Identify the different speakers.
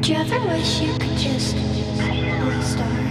Speaker 1: Do you ever wish you could just restart?